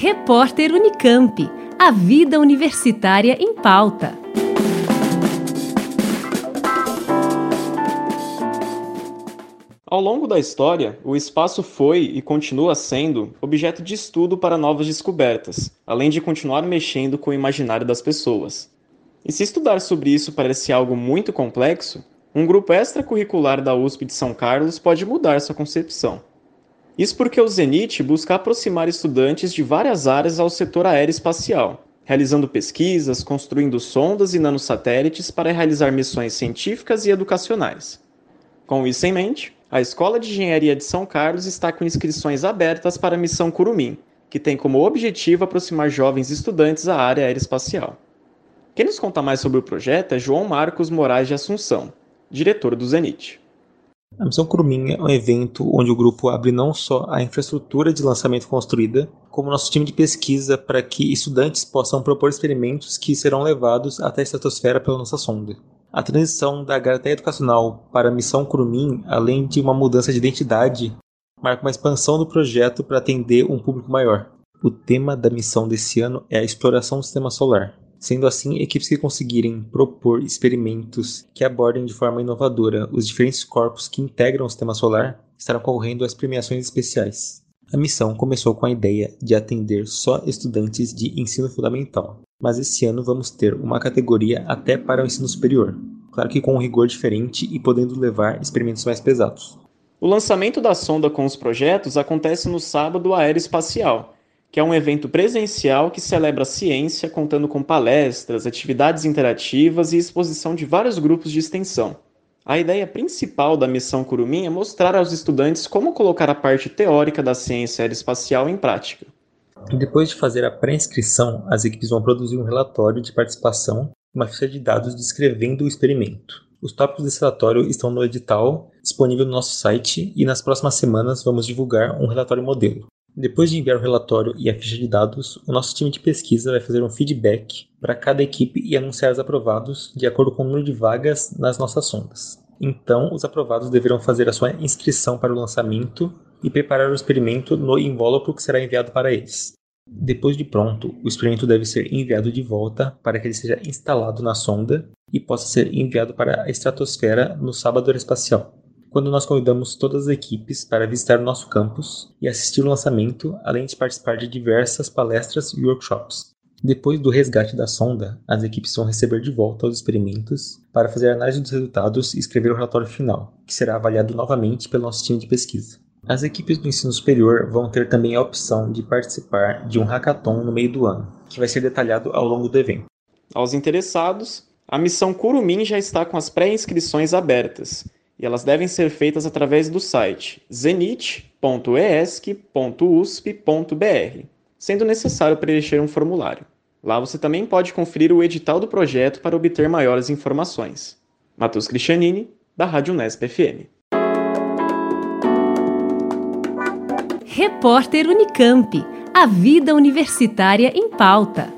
Repórter Unicamp. A vida universitária em pauta. Ao longo da história, o espaço foi e continua sendo objeto de estudo para novas descobertas, além de continuar mexendo com o imaginário das pessoas. E se estudar sobre isso parece algo muito complexo, um grupo extracurricular da USP de São Carlos pode mudar sua concepção. Isso porque o Zenit busca aproximar estudantes de várias áreas ao setor aeroespacial, realizando pesquisas, construindo sondas e nanosatélites para realizar missões científicas e educacionais. Com isso em mente, a Escola de Engenharia de São Carlos está com inscrições abertas para a missão Curumim, que tem como objetivo aproximar jovens estudantes à área aeroespacial. Quem nos conta mais sobre o projeto é João Marcos Moraes de Assunção, diretor do Zenit. A Missão Curumim é um evento onde o grupo abre não só a infraestrutura de lançamento construída, como nosso time de pesquisa para que estudantes possam propor experimentos que serão levados até a estratosfera pela nossa sonda. A transição da Garateia Educacional para a Missão Curumim, além de uma mudança de identidade, marca uma expansão do projeto para atender um público maior. O tema da missão desse ano é a exploração do sistema solar. Sendo assim, equipes que conseguirem propor experimentos que abordem de forma inovadora os diferentes corpos que integram o sistema solar estarão concorrendo às premiações especiais. A missão começou com a ideia de atender só estudantes de ensino fundamental, mas esse ano vamos ter uma categoria até para o ensino superior, claro que com um rigor diferente e podendo levar experimentos mais pesados. O lançamento da sonda com os projetos acontece no sábado aeroespacial, que é um evento presencial que celebra a ciência, contando com palestras, atividades interativas e exposição de vários grupos de extensão. A ideia principal da missão Curumim é mostrar aos estudantes como colocar a parte teórica da ciência aeroespacial em prática. Depois de fazer a pré-inscrição, as equipes vão produzir um relatório de participação e uma ficha de dados descrevendo o experimento. Os tópicos desse relatório estão no edital disponível no nosso site e nas próximas semanas vamos divulgar um relatório modelo. Depois de enviar o relatório e a ficha de dados, o nosso time de pesquisa vai fazer um feedback para cada equipe e anunciar os aprovados de acordo com o número de vagas nas nossas sondas. Então, os aprovados deverão fazer a sua inscrição para o lançamento e preparar o experimento no invólucro que será enviado para eles. Depois de pronto, o experimento deve ser enviado de volta para que ele seja instalado na sonda e possa ser enviado para a estratosfera no sábado aeroespacial, quando nós convidamos todas as equipes para visitar o nosso campus e assistir o lançamento, além de participar de diversas palestras e workshops. Depois do resgate da sonda, as equipes vão receber de volta os experimentos para fazer a análise dos resultados e escrever o relatório final, que será avaliado novamente pelo nosso time de pesquisa. As equipes do ensino superior vão ter também a opção de participar de um hackathon no meio do ano, que vai ser detalhado ao longo do evento. Aos interessados, a missão Curumim já está com as pré-inscrições abertas e elas devem ser feitas através do site zenit.esc.usp.br, sendo necessário preencher um formulário. Lá você também pode conferir o edital do projeto para obter maiores informações. Matheus Cristianini, da Rádio Unesp FM. Repórter Unicamp. A vida universitária em pauta.